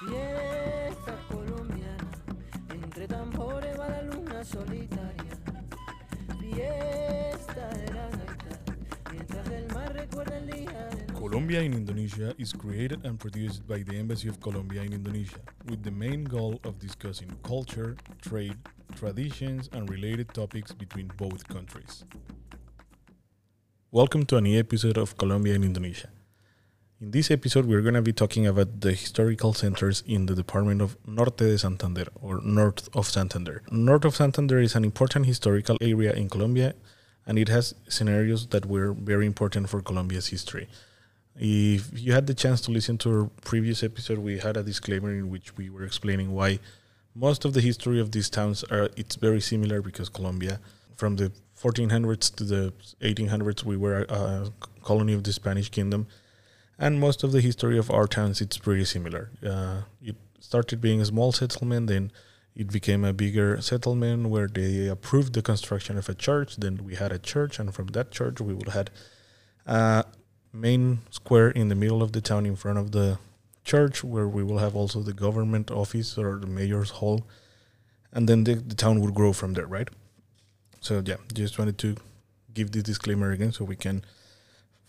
Fiesta colombiana, entre tambores va la luna solitaria. Fiesta de la gaita, mientras el mar recuerda el día de Colombia in Indonesia is created and produced by the Embassy of Colombia in Indonesia, with the main goal of discussing culture, trade, traditions, and related topics between both countries. Welcome to a new episode of Colombia in Indonesia. In this episode, we're going to be talking about the historical centers in the department of Norte de Santander, or North of Santander. North of Santander is an important historical area in Colombia, and it has scenarios that were very important for Colombia's history. If you had the chance to listen to our previous episode, we had a disclaimer in which we were explaining why most of the history of these towns are it's very similar because Colombia, from the 1400s to the 1800s, we were a, colony of the Spanish kingdom, and most of the history of our towns it's pretty similar. Uh, it started being a small settlement, then it became a bigger settlement where they approved the construction of a church. Then we had a church, and from that church we would had a main square in the middle of the town in front of the church where we will have also the government office or the mayor's hall and then the, the town would grow from there right so yeah just wanted to give this disclaimer again so we can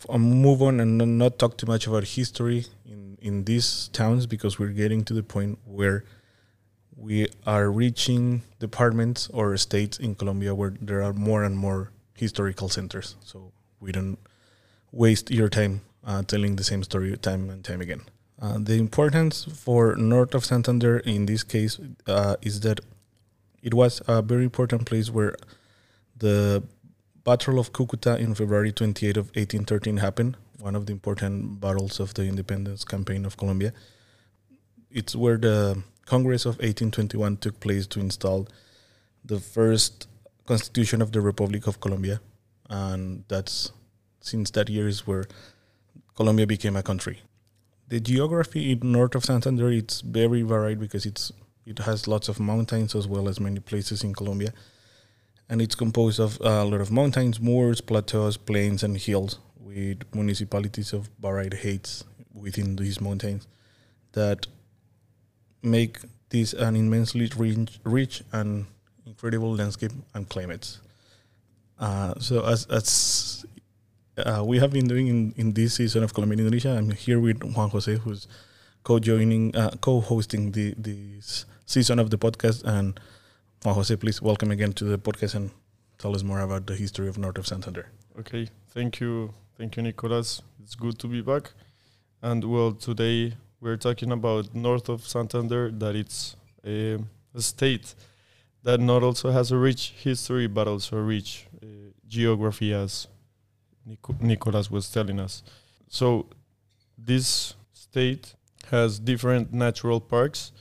move on and not talk too much about history in in these towns because we're getting to the point where we are reaching departments or states in Colombia where there are more and more historical centers so we don't waste your time uh, telling the same story time and time again. Uh, the importance for North of Santander in this case uh, is that it was a very important place where the Battle of Cucuta in February 28 of 1813 happened, one of the important battles of the independence campaign of Colombia. It's where the Congress of 1821 took place to install the first constitution of the Republic of Colombia, and that's since that year is where Colombia became a country. The geography in north of Santander it's very varied because it's it has lots of mountains as well as many places in Colombia, and it's composed of a lot of mountains, moors, plateaus, plains, and hills with municipalities of varied heights within these mountains that make this an immensely rich, rich and incredible landscape and climates. Uh, so as as uh, we have been doing in, in this season of Colombia in Indonesia. I'm here with Juan Jose, who's co-joining, uh, co-hosting the this season of the podcast. And Juan Jose, please welcome again to the podcast and tell us more about the history of North of Santander. Okay, thank you, thank you, Nicolas. It's good to be back. And well, today we're talking about north of Santander, that it's a, a state that not also has a rich history, but also a rich uh, geography, as Nico- Nicolas was telling us. So, this state has different natural parks,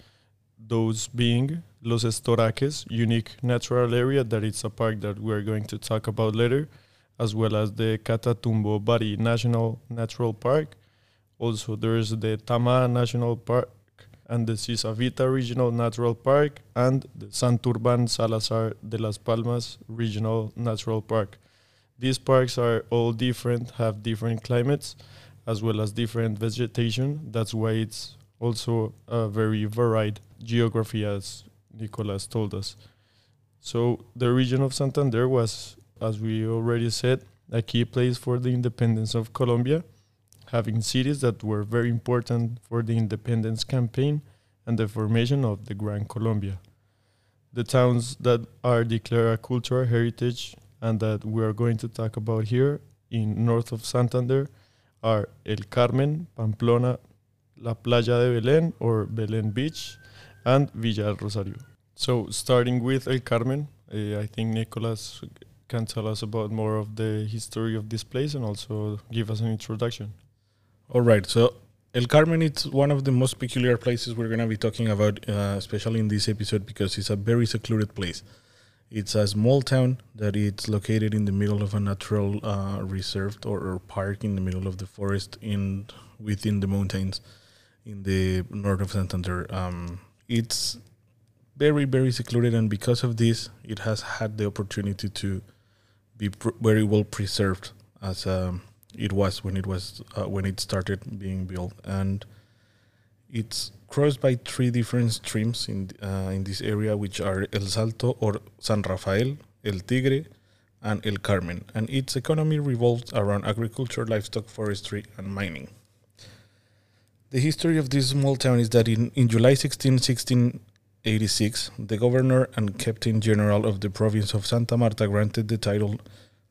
those being Los Estoraques, unique natural area, that it's a park that we're going to talk about later, as well as the Catatumbo Bari National Natural Park. Also, there's the Tama National Park and the Sisavita Regional Natural Park and the Santurban Salazar de las Palmas Regional Natural Park. These parks are all different, have different climates, as well as different vegetation. That's why it's also a very varied geography, as Nicolas told us. So the region of Santander was, as we already said, a key place for the independence of Colombia, having cities that were very important for the independence campaign and the formation of the Grand Colombia. The towns that are declared a cultural heritage and that we are going to talk about here in north of Santander are El Carmen, Pamplona, La Playa de Belén or Belén Beach, and Villa Rosario. So, starting with El Carmen, uh, I think Nicolas can tell us about more of the history of this place and also give us an introduction. All right, so El Carmen it's one of the most peculiar places we're going to be talking about, uh, especially in this episode, because it's a very secluded place. It's a small town that it's located in the middle of a natural uh, reserve or, or park in the middle of the forest in within the mountains in the north of Santander. Um, it's very very secluded, and because of this, it has had the opportunity to be pr- very well preserved as um, it was when it was uh, when it started being built, and It's crossed by three different streams in uh, in this area, which are El Salto or San Rafael, El Tigre, and El Carmen, and its economy revolves around agriculture, livestock, forestry, and mining. The history of this small town is that in, in July 16, 1686, the governor and captain general of the province of Santa Marta granted the title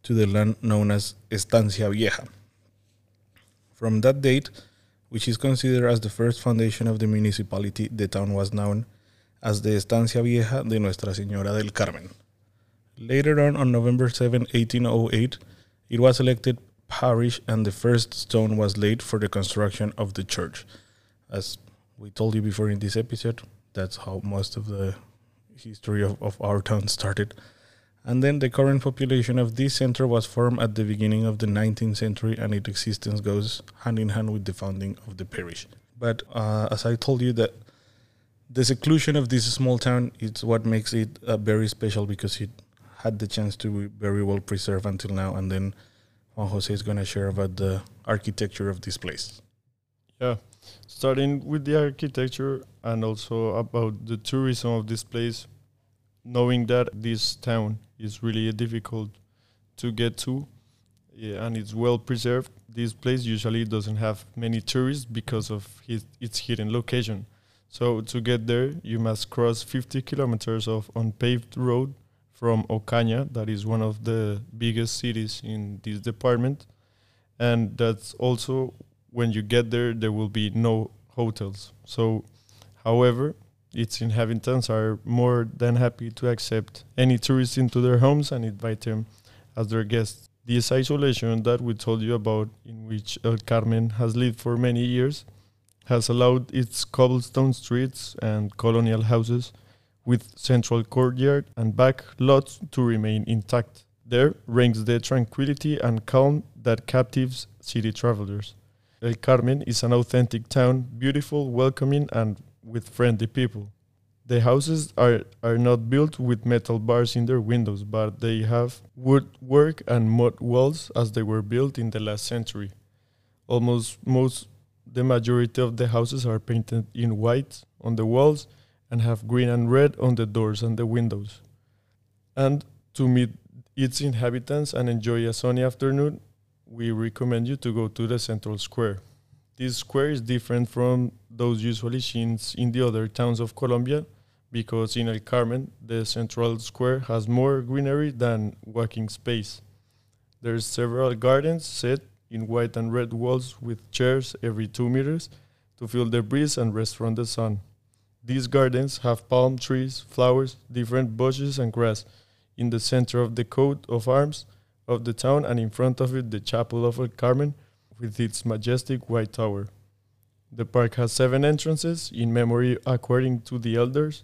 to the land known as Estancia Vieja. From that date, which is considered as the first foundation of the municipality, the town was known as the Estancia Vieja de Nuestra Señora del Carmen. Later on, on November 7, 1808, it was elected parish and the first stone was laid for the construction of the church. As we told you before in this episode, that's how most of the history of, of our town started. And then the current population of this center was formed at the beginning of the 19th century and its existence goes hand in hand with the founding of the parish. But uh, as I told you that the seclusion of this small town is what makes it uh, very special because it had the chance to be very well preserved until now and then Juan Jose is going to share about the architecture of this place. Yeah, starting with the architecture and also about the tourism of this place, knowing that this town is really difficult to get to yeah, and it's well preserved. This place usually doesn't have many tourists because of his, its hidden location. So to get there, you must cross 50 kilometers of unpaved road from Ocaña, that is one of the biggest cities in this department. And that's also when you get there, there will be no hotels. So, however, its inhabitants are more than happy to accept any tourists into their homes and invite them as their guests. This isolation that we told you about, in which El Carmen has lived for many years, has allowed its cobblestone streets and colonial houses with central courtyard and back lots to remain intact. There reigns the tranquility and calm that captives city travelers. El Carmen is an authentic town, beautiful, welcoming, and with friendly people. The houses are, are not built with metal bars in their windows, but they have woodwork and mud walls as they were built in the last century. Almost most the majority of the houses are painted in white on the walls and have green and red on the doors and the windows. And to meet its inhabitants and enjoy a sunny afternoon, we recommend you to go to the central square. This square is different from those usually seen in the other towns of Colombia because in El Carmen, the central square has more greenery than walking space. There's several gardens set in white and red walls with chairs every two meters to feel the breeze and rest from the sun. These gardens have palm trees, flowers, different bushes, and grass. In the center of the coat of arms of the town, and in front of it, the chapel of El Carmen with its majestic white tower. The park has seven entrances in memory, according to the elders,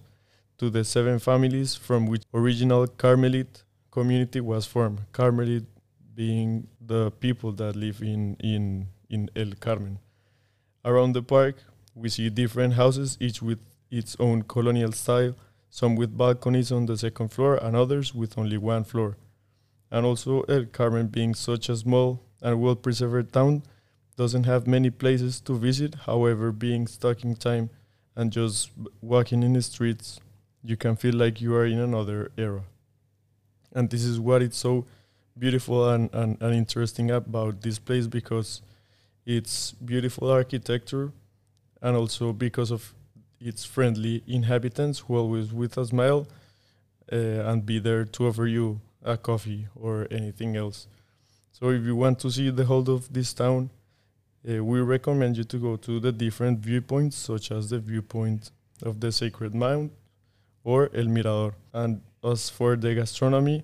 to the seven families from which original Carmelite community was formed. Carmelite being the people that live in, in, in El Carmen. Around the park, we see different houses, each with its own colonial style, some with balconies on the second floor and others with only one floor. And also, El Carmen being such a small and well preserved town, doesn't have many places to visit. However, being stuck in time and just walking in the streets, you can feel like you are in another era. And this is what it's so beautiful and, and, and interesting about this place because it's beautiful architecture and also because of its friendly inhabitants who always with a smile uh, and be there to offer you a coffee or anything else. So if you want to see the whole of this town, uh, we recommend you to go to the different viewpoints, such as the viewpoint of the Sacred Mount or El Mirador. And as for the gastronomy,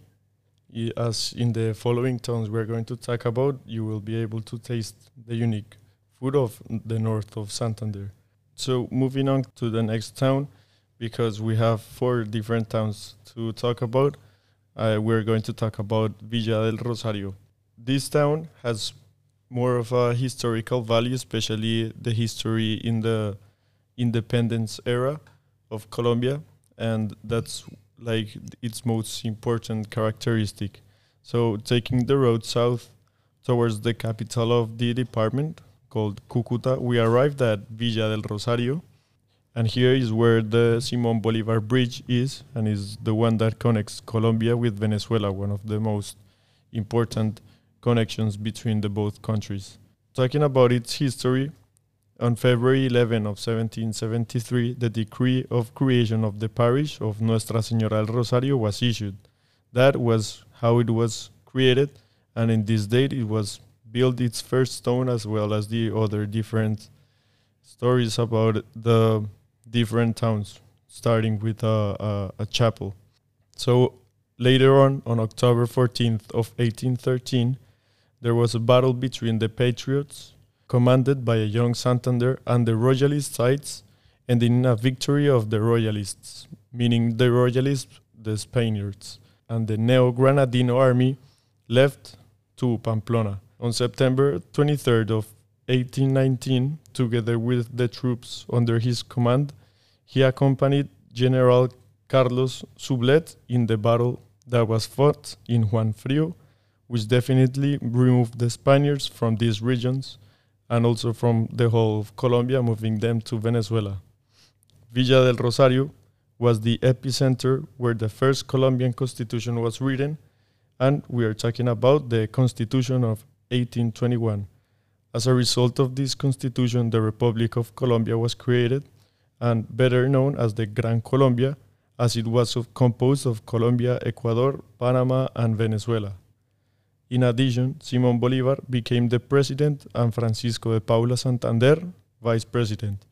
as in the following towns we're going to talk about, you will be able to taste the unique food of the north of Santander. So moving on to the next town, because we have four different towns to talk about, uh, we're going to talk about Villa del Rosario. This town has more of a historical value, especially the history in the independence era of Colombia, and that's like its most important characteristic. So taking the road south towards the capital of the department, called Cucuta, we arrived at Villa del Rosario. And here is where the Simon Bolivar Bridge is, and is the one that connects Colombia with Venezuela, one of the most important connections between the both countries. Talking about its history, on February 11 of 1773, the decree of creation of the parish of Nuestra Señora del Rosario was issued. That was how it was created, and in this date it was built its first stone as well as the other different stories about the different towns, starting with a, a, a chapel. So later on, on October 14th of 1813, there was a battle between the patriots, commanded by a young Santander, and the royalist sides, ending in a victory of the royalists, meaning the royalists, the Spaniards, and the Neo Granadino army left to Pamplona. On September 23rd of 1819, together with the troops under his command, he accompanied General Carlos Soublette in the battle that was fought in Juan Frio, which definitely removed the Spaniards from these regions and also from the whole of Colombia, moving them to Venezuela. Villa del Rosario was the epicenter where the first Colombian constitution was written, and we are talking about the Constitution of 1821. As a result of this constitution, the Republic of Colombia was created, and better known as the Gran Colombia, as it was of- composed of Colombia, Ecuador, Panama, and Venezuela. In addition, Simon Bolivar became the president and Francisco de Paula Santander vice president.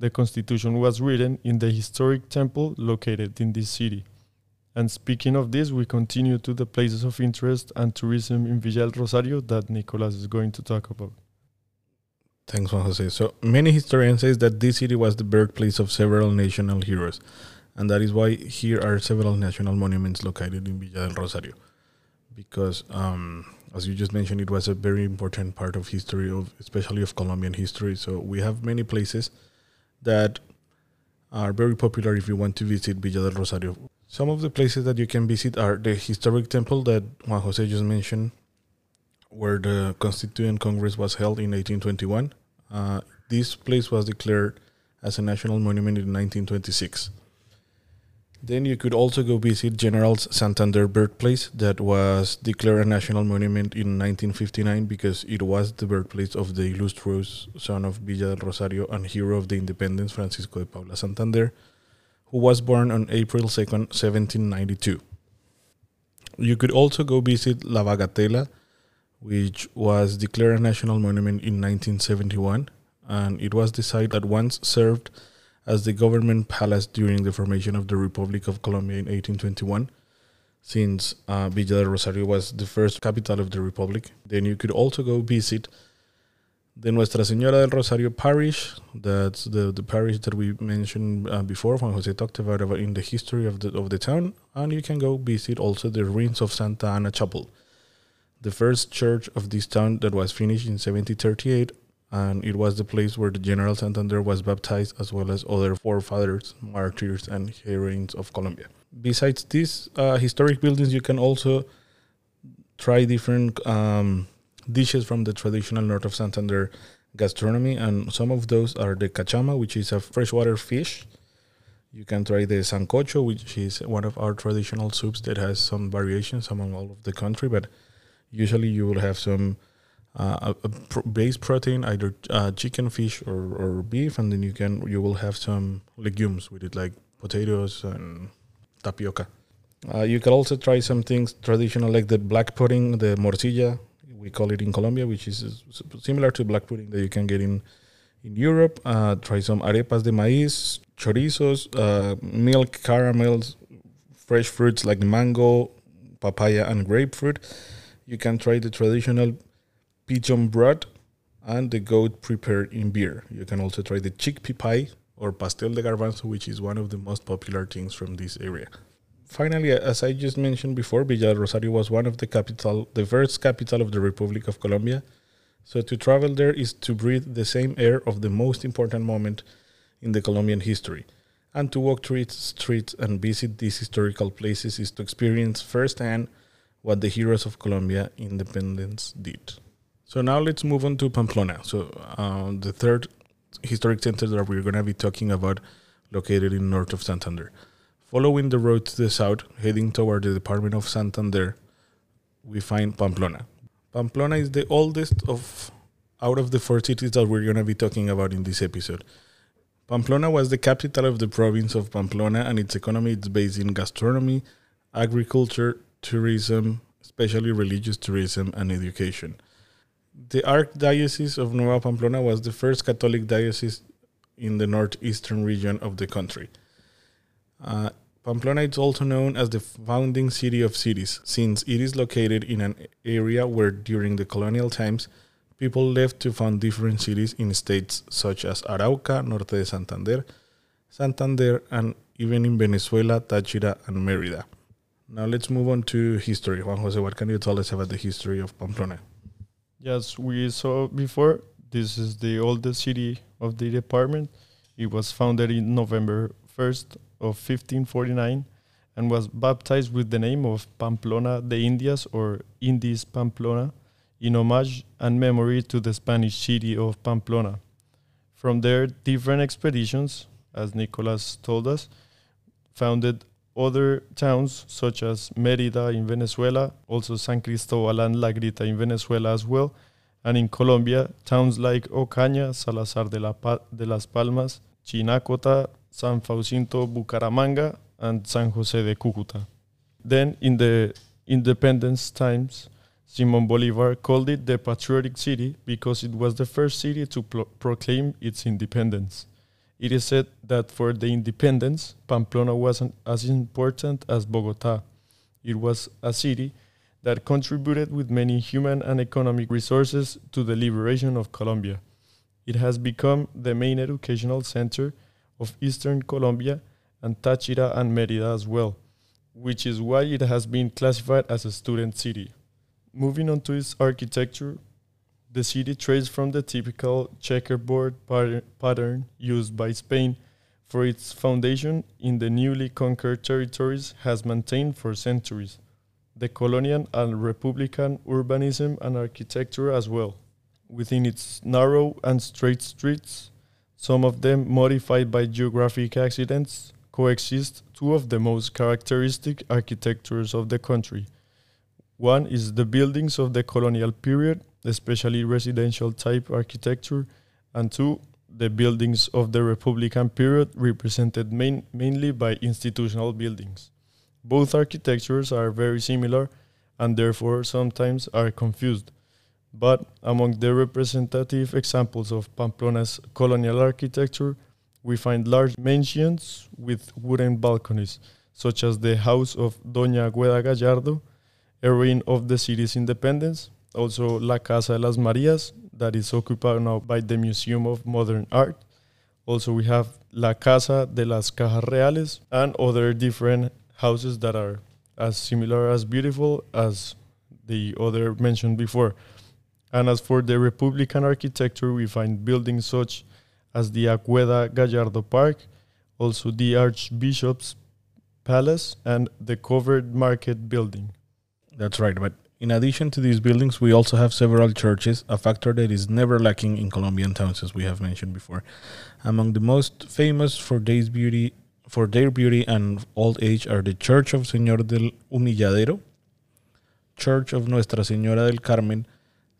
The constitution was written in the historic temple located in this city. And speaking of this, we continue to the places of interest and tourism in Villa del Rosario that Nicolas is going to talk about. Thanks, Juan Jose. So many historians say that this city was the birthplace of several national heroes, and that is why here are several national monuments located in Villa del Rosario. Because, um, as you just mentioned, it was a very important part of history of, especially of Colombian history. So we have many places that are very popular if you want to visit Villa del Rosario. Some of the places that you can visit are the historic temple that Juan Jose just mentioned, where the Constituent Congress was held in 1821. Uh, this place was declared as a national monument in 1926. Then you could also go visit General Santander birthplace that was declared a national monument in 1959 because it was the birthplace of the illustrious son of Villa del Rosario and hero of the independence Francisco de Paula Santander, who was born on April 2nd, 1792. You could also go visit La Bagatela, which was declared a national monument in 1971, and it was the site that once served as the government palace during the formation of the Republic of Colombia in 1821, since uh, Villa del Rosario was the first capital of the Republic. Then you could also go visit the Nuestra Señora del Rosario parish. That's the, the parish that we mentioned uh, before. Juan Jose talked about, about in the history of the of the town, and you can go visit also the ruins of Santa Ana Chapel the first church of this town that was finished in 1738 and it was the place where the General Santander was baptized as well as other forefathers, martyrs and heroines of Colombia. Besides these uh, historic buildings, you can also try different um, dishes from the traditional North of Santander gastronomy and some of those are the cachama, which is a freshwater fish. You can try the sancocho, which is one of our traditional soups that has some variations among all of the country, but usually you will have some uh, a, a base protein, either uh, chicken, fish, or, or beef, and then you can you will have some legumes with it, like potatoes and tapioca. Uh, you can also try some things traditional, like the black pudding, the morcilla, we call it in Colombia, which is similar to black pudding that you can get in in Europe. Uh, try some arepas de maíz, chorizos, uh, milk caramels, fresh fruits like mango, papaya, and grapefruit. You can try the traditional pigeon broth and the goat prepared in beer. You can also try the chickpea pie or pastel de garbanzo, which is one of the most popular things from this area. Finally, as I just mentioned before, Villa Rosario was one of the capital, the first capital of the Republic of Colombia. So to travel there is to breathe the same air of the most important moment in the Colombian history. And to walk through its streets and visit these historical places is to experience firsthand what the heroes of Colombia independence did. So now let's move on to Pamplona. So uh, the third historic center that we're going to be talking about, located in north of Santander. Following the road to the south, heading toward the department of Santander, we find Pamplona. Pamplona is the oldest of out of the four cities that we're going to be talking about in this episode. Pamplona was the capital of the province of Pamplona, and its economy is based in gastronomy, agriculture, tourism, especially religious tourism, and education. The Archdiocese of Nueva Pamplona was the first Catholic diocese in the northeastern region of the country. Uh, Pamplona is also known as the founding city of cities, since it is located in an area where, during the colonial times, people left to found different cities in states such as Arauca, Norte de Santander, Santander, and even in Venezuela, Táchira, and Mérida. Now let's move on to history. Juan Jose, what can you tell us about the history of Pamplona? Yes, we saw before. This is the oldest city of the department. It was founded in November 1st of 1549 and was baptized with the name of Pamplona de Indias or Indies Pamplona in homage and memory to the Spanish city of Pamplona. From there, different expeditions, as Nicolas told us, founded other towns such as Merida in Venezuela, also San Cristobal and La Grita in Venezuela as well, and in Colombia, towns like Ocaña, Salazar de, la pa- de las Palmas, Chinacota, San Faustino, Bucaramanga, and San Jose de Cucuta. Then, in the independence times, Simon Bolivar called it the patriotic city because it was the first city to pro- proclaim its independence. It is said that for the independence, Pamplona wasn't as important as Bogota. It was a city that contributed with many human and economic resources to the liberation of Colombia. It has become the main educational center of eastern Colombia and Táchira and Mérida as well, which is why it has been classified as a student city. Moving on to its architecture, the city traces from the typical checkerboard pattern used by Spain for its foundation in the newly conquered territories has maintained for centuries. The colonial and republican urbanism and architecture as well. Within its narrow and straight streets, some of them modified by geographic accidents, coexist two of the most characteristic architectures of the country. One is the buildings of the colonial period, especially residential type architecture, and two, the buildings of the Republican period, represented main, mainly by institutional buildings. Both architectures are very similar and therefore sometimes are confused. But among the representative examples of Pamplona's colonial architecture, we find large mansions with wooden balconies, such as the house of Doña Águeda Gallardo, heroine of the city's independence, also La Casa de las Marías, that is occupied now by the Museum of Modern Art. Also, we have La Casa de las Cajas Reales and other different houses that are as similar as beautiful as the other mentioned before. And as for the Republican architecture, we find buildings such as the Águeda Gallardo Park, also the Archbishop's Palace, and the Covered Market Building. That's right, but in addition to these buildings, we also have several churches, a factor that is never lacking in Colombian towns, as we have mentioned before. Among the most famous for their beauty, for their beauty and old age are the Church of Señor del Humilladero, Church of Nuestra Señora del Carmen,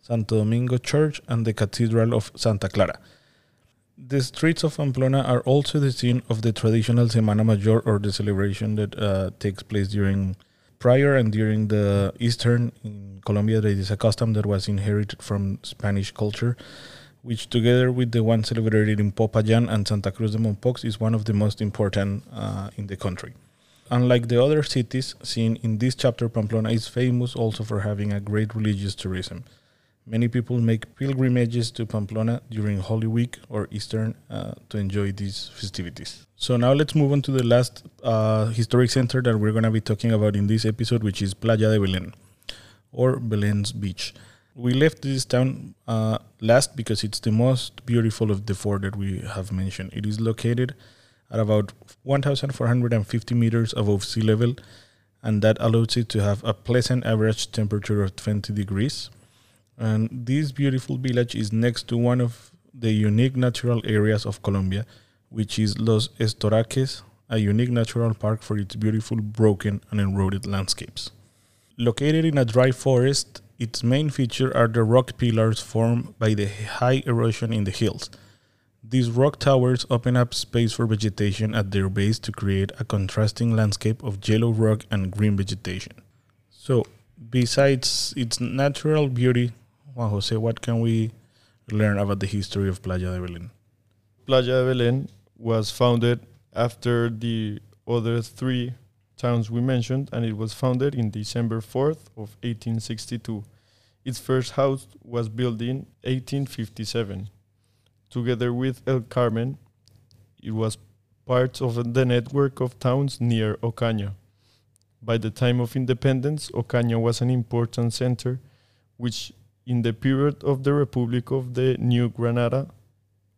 Santo Domingo Church, and the Cathedral of Santa Clara. The streets of Pamplona are also the scene of the traditional Semana Mayor or the celebration that uh, takes place during prior and during the Eastern in Colombia. There is a custom that was inherited from Spanish culture, which together with the one celebrated in Popayan and Santa Cruz de Mompox is one of the most important uh, in the country. Unlike the other cities seen in this chapter, Pamplona is famous also for having a great religious tourism. Many people make pilgrimages to Pamplona during Holy Week or Eastern uh, to enjoy these festivities. So now let's move on to the last uh, historic center that we're going to be talking about in this episode, which is Playa de Belén or Belén's beach. We left this town uh, last because it's the most beautiful of the four that we have mentioned. It is located at about 1,450 meters above sea level, and that allows it to have a pleasant average temperature of 20 degrees And this beautiful village is next to one of the unique natural areas of Colombia, which is Los Estoraques, a unique natural park for its beautiful broken and eroded landscapes. Located in a dry forest, its main feature are the rock pillars formed by the high erosion in the hills. These rock towers open up space for vegetation at their base to create a contrasting landscape of yellow rock and green vegetation. So, besides its natural beauty, Juan Jose, what can we learn about the history of Playa de Belén? Playa de Belén was founded after the other three towns we mentioned, and it was founded in December 4th of 1862. Its first house was built in 1857. Together with El Carmen, it was part of the network of towns near Ocaña. By the time of independence, Ocaña was an important center, which in the period of the Republic of the New Granada,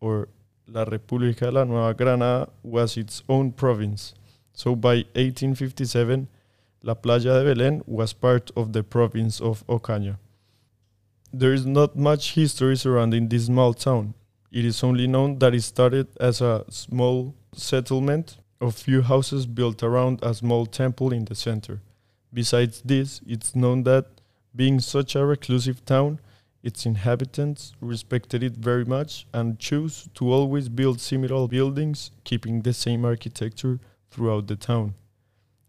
or La República de la Nueva Granada, was its own province. So by 1857, La Playa de Belén was part of the province of Ocaña. There is not much history surrounding this small town. It is only known that it started as a small settlement of few houses built around a small temple in the center. Besides this, it's known that being such a reclusive town, its inhabitants respected it very much and chose to always build similar buildings, keeping the same architecture throughout the town.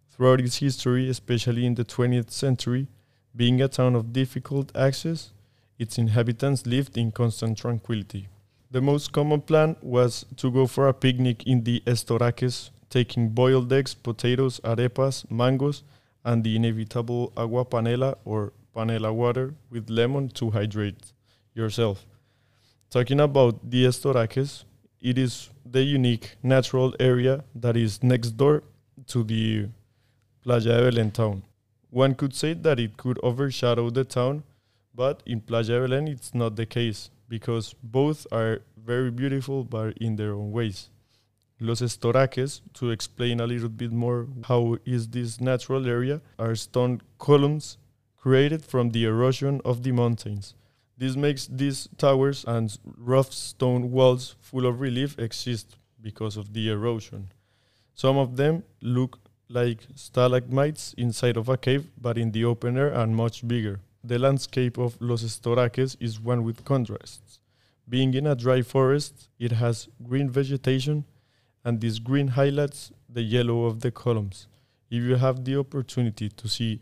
Throughout its history, especially in the 20th century, being a town of difficult access, its inhabitants lived in constant tranquility. The most common plan was to go for a picnic in the Estoraques, taking boiled eggs, potatoes, arepas, mangoes, and the inevitable agua panela or panela water with lemon to hydrate yourself. Talking about the Estoraques, it is the unique natural area that is next door to the Playa de Belén town. One could say that it could overshadow the town, but in Playa de Belén it's not the case because both are very beautiful but in their own ways. Los Estoraques, to explain a little bit more how is this natural area, are stone columns created from the erosion of the mountains. This makes these towers and rough stone walls full of relief exist because of the erosion. Some of them look like stalagmites inside of a cave, but in the open air and much bigger. The landscape of Los Estoraques is one with contrasts. Being in a dry forest, it has green vegetation, and this green highlights the yellow of the columns. If you have the opportunity to see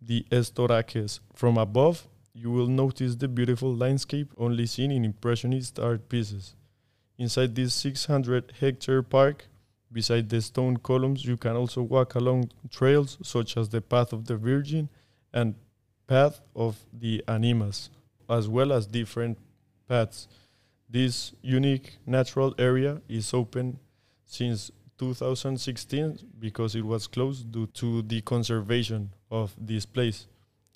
the Estoraques from above, you will notice the beautiful landscape only seen in Impressionist art pieces. Inside this 600 hectare park, beside the stone columns, you can also walk along trails such as the Path of the Virgin and Path of the Animas, as well as different paths. This unique natural area is open since 2016 because it was closed due to the conservation of this place.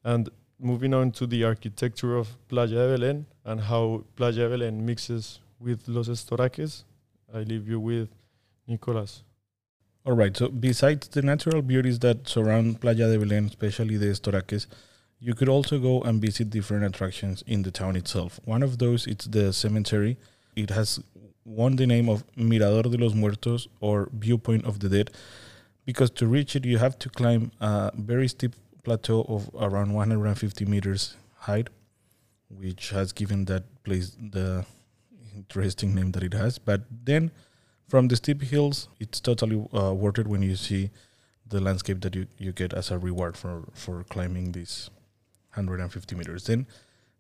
And moving on to the architecture of Playa de Belén and how Playa de Belén mixes with Los Estoraques, I leave you with Nicolas. All right. So besides the natural beauties that surround Playa de Belén, especially the Estoraques, you could also go and visit different attractions in the town itself. One of those is the cemetery. It has won the name of Mirador de los Muertos or Viewpoint of the Dead because to reach it you have to climb a very steep plateau of around 150 meters height, which has given that place the interesting name that it has. But then from the steep hills, it's totally uh, worth it when you see the landscape that you, you get as a reward for, for climbing these 150 meters. Then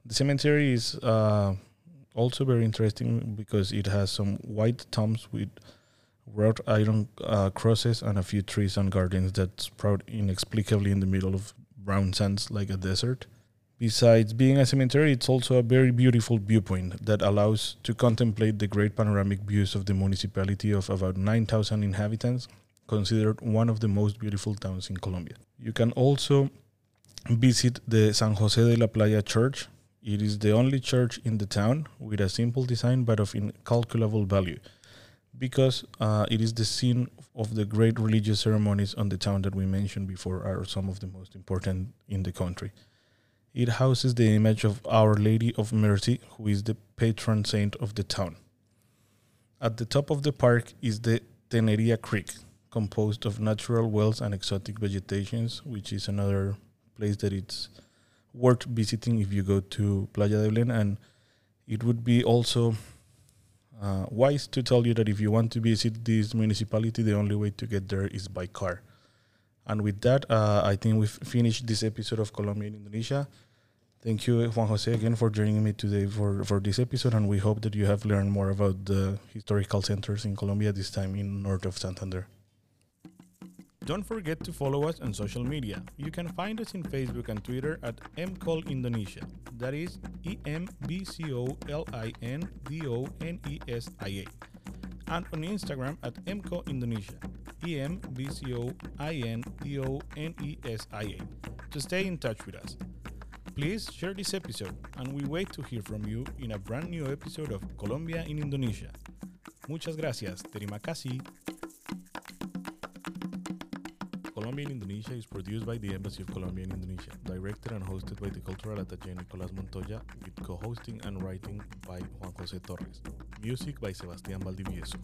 the cemetery is uh, also very interesting because it has some white tombs with wrought iron uh, crosses and a few trees and gardens that sprout inexplicably in the middle of brown sands like a desert. Besides being a cemetery, it's also a very beautiful viewpoint that allows to contemplate the great panoramic views of the municipality of about 9,000 inhabitants, considered one of the most beautiful towns in Colombia. You can also visit the San Jose de la Playa church. It is the only church in the town with a simple design but of incalculable value because uh, it is the scene of the great religious ceremonies on the town that we mentioned before are some of the most important in the country. It houses the image of Our Lady of Mercy, who is the patron saint of the town. At the top of the park is the Teneria Creek, composed of natural wells and exotic vegetations, which is another place that it's worth visiting if you go to Playa de Belén. And it would be also uh, wise to tell you that if you want to visit this municipality, the only way to get there is by car. And with that, uh, I think we've finished this episode of Colombia in Indonesia. Thank you, Juan Jose, again for joining me today for, for this episode. And we hope that you have learned more about the historical centers in Colombia, this time in north of Santander. Don't forget to follow us on social media. You can find us in Facebook and Twitter at MCOL Indonesia. That is E M B C O L I N D O N E S I A. And on Instagram at MCO Indonesia. E M B C O I N D O N E S I A. To stay in touch with us. Please share this episode, and we wait to hear from you in a brand new episode of Colombia in Indonesia. Muchas gracias. Terima kasih. Colombia in Indonesia is produced by the Embassy of Colombia in Indonesia, directed and hosted by the cultural attaché Nicolás Montoya, with co-hosting and writing by Juan José Torres. Music by Sebastián Valdivieso.